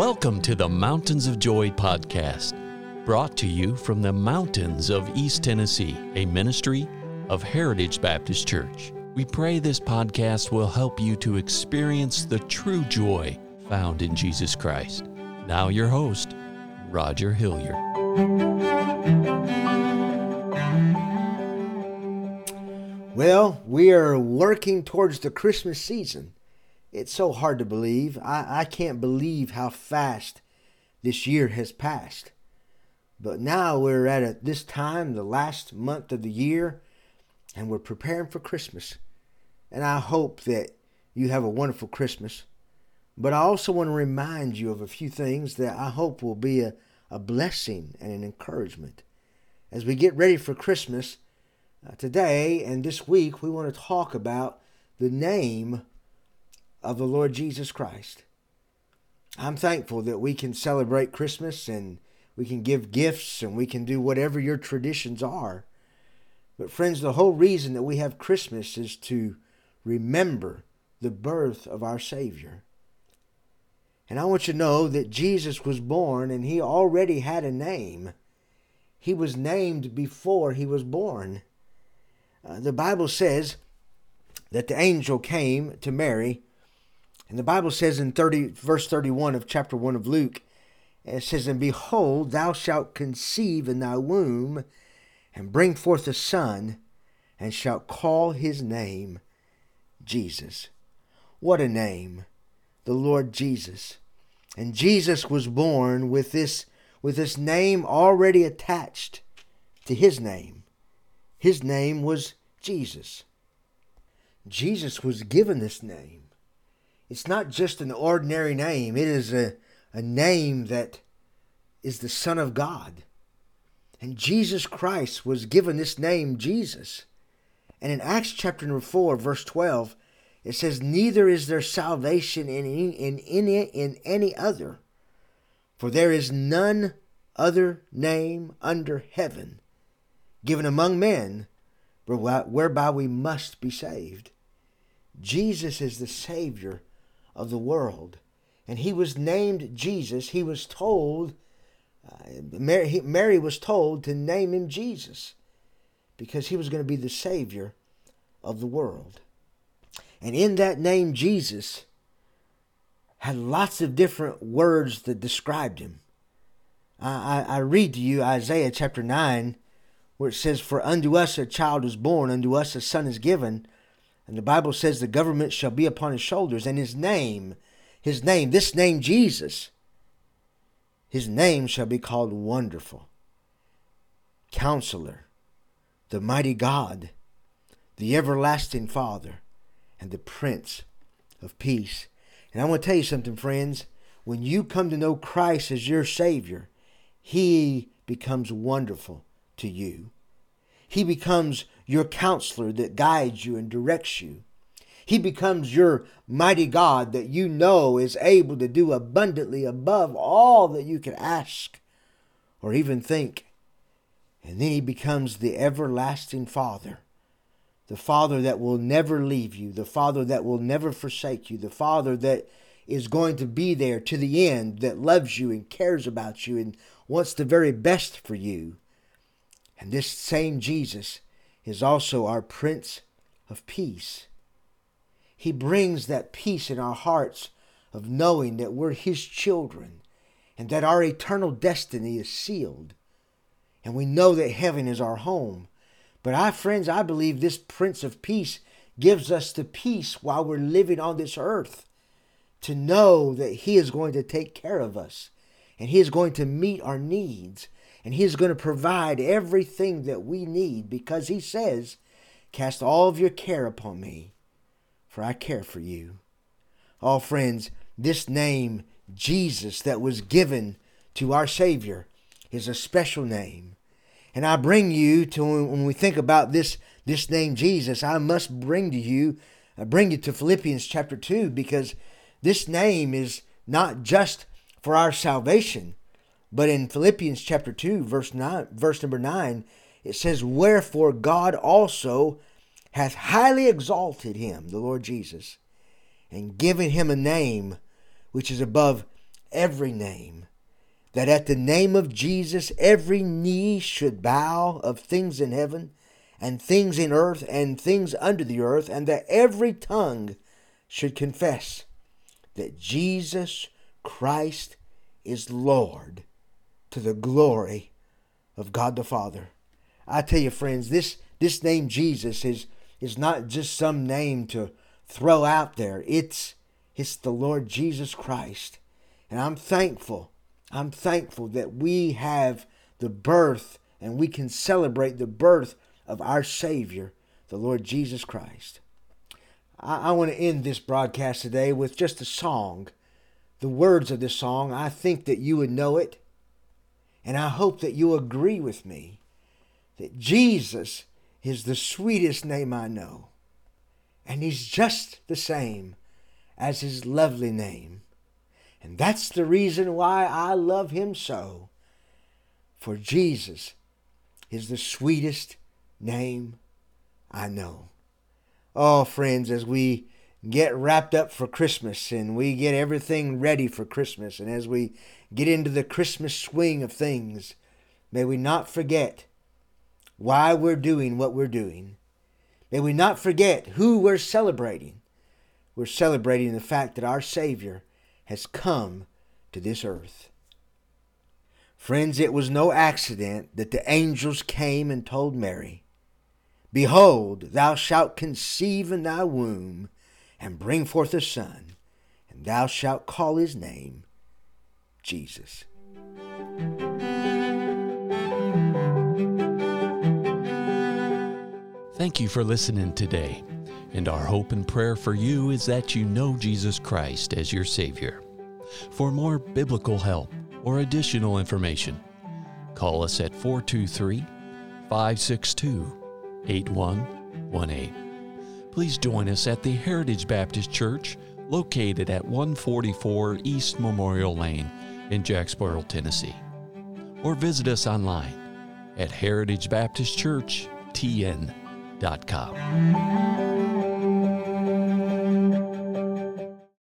Welcome to the Mountains of Joy podcast, brought to you from the mountains of East Tennessee, a ministry of Heritage Baptist Church. We pray this podcast will help you to experience the true joy found in Jesus Christ. Now, your host, Roger Hilliard. Well, we are working towards the Christmas season. It's so hard to believe. I, I can't believe how fast this year has passed. But now we're at a, this time, the last month of the year, and we're preparing for Christmas. And I hope that you have a wonderful Christmas. But I also want to remind you of a few things that I hope will be a, a blessing and an encouragement. As we get ready for Christmas, uh, today and this week, we want to talk about the name of the Lord Jesus Christ. I'm thankful that we can celebrate Christmas and we can give gifts and we can do whatever your traditions are. But, friends, the whole reason that we have Christmas is to remember the birth of our Savior. And I want you to know that Jesus was born and he already had a name. He was named before he was born. Uh, the Bible says that the angel came to Mary and the Bible says in 30, verse 31 of chapter 1 of Luke, it says, And behold, thou shalt conceive in thy womb, and bring forth a son, and shalt call his name Jesus. What a name! The Lord Jesus. And Jesus was born with this, with this name already attached to his name. His name was Jesus. Jesus was given this name it's not just an ordinary name, it is a, a name that is the Son of God. And Jesus Christ was given this name, Jesus. And in Acts chapter number 4, verse 12, it says, Neither is there salvation in any, in, any, in any other, for there is none other name under heaven given among men whereby we must be saved. Jesus is the Savior of the world. And he was named Jesus. He was told, uh, Mary, he, Mary was told to name him Jesus because he was going to be the Savior of the world. And in that name, Jesus had lots of different words that described him. I, I, I read to you Isaiah chapter 9, where it says, For unto us a child is born, unto us a son is given and the Bible says the government shall be upon his shoulders, and his name, his name, this name Jesus, his name shall be called Wonderful, Counselor, the Mighty God, the Everlasting Father, and the Prince of Peace. And I want to tell you something, friends. When you come to know Christ as your Savior, He becomes wonderful to you. He becomes your counselor that guides you and directs you. He becomes your mighty God that you know is able to do abundantly above all that you can ask or even think. And then he becomes the everlasting Father, the Father that will never leave you, the Father that will never forsake you, the Father that is going to be there to the end, that loves you and cares about you and wants the very best for you. And this same Jesus is also our Prince of Peace. He brings that peace in our hearts of knowing that we're His children and that our eternal destiny is sealed. And we know that heaven is our home. But I, friends, I believe this Prince of Peace gives us the peace while we're living on this earth to know that He is going to take care of us and He is going to meet our needs and He is going to provide everything that we need because He says, Cast all of your care upon me, for I care for you. All oh, friends, this name, Jesus, that was given to our Savior, is a special name. And I bring you to when we think about this this name Jesus, I must bring to you I bring you to Philippians chapter 2 because this name is not just for our salvation, but in Philippians chapter 2, verse 9, verse number 9, it says, Wherefore God also hath highly exalted him, the Lord Jesus, and given him a name which is above every name, that at the name of Jesus every knee should bow of things in heaven and things in earth and things under the earth, and that every tongue should confess that Jesus Christ is Lord to the glory of God the Father. I tell you, friends, this, this name Jesus is, is not just some name to throw out there. It's, it's the Lord Jesus Christ. And I'm thankful. I'm thankful that we have the birth and we can celebrate the birth of our Savior, the Lord Jesus Christ. I, I want to end this broadcast today with just a song. The words of this song, I think that you would know it, and I hope that you agree with me that Jesus is the sweetest name I know, and He's just the same as His lovely name. And that's the reason why I love Him so. For Jesus is the sweetest name I know. Oh, friends, as we get wrapped up for Christmas and we get everything ready for Christmas, and as we get into the Christmas swing of things, may we not forget why we're doing what we're doing. May we not forget who we're celebrating. We're celebrating the fact that our Savior has come to this earth. Friends, it was no accident that the angels came and told Mary, Behold, thou shalt conceive in thy womb, and bring forth a son, and thou shalt call his name Jesus. Thank you for listening today. And our hope and prayer for you is that you know Jesus Christ as your Savior. For more biblical help or additional information, call us at 423 562 8118. Please join us at the Heritage Baptist Church located at 144 East Memorial Lane in Jacksboro, Tennessee. Or visit us online at heritagebaptistchurchtn.com.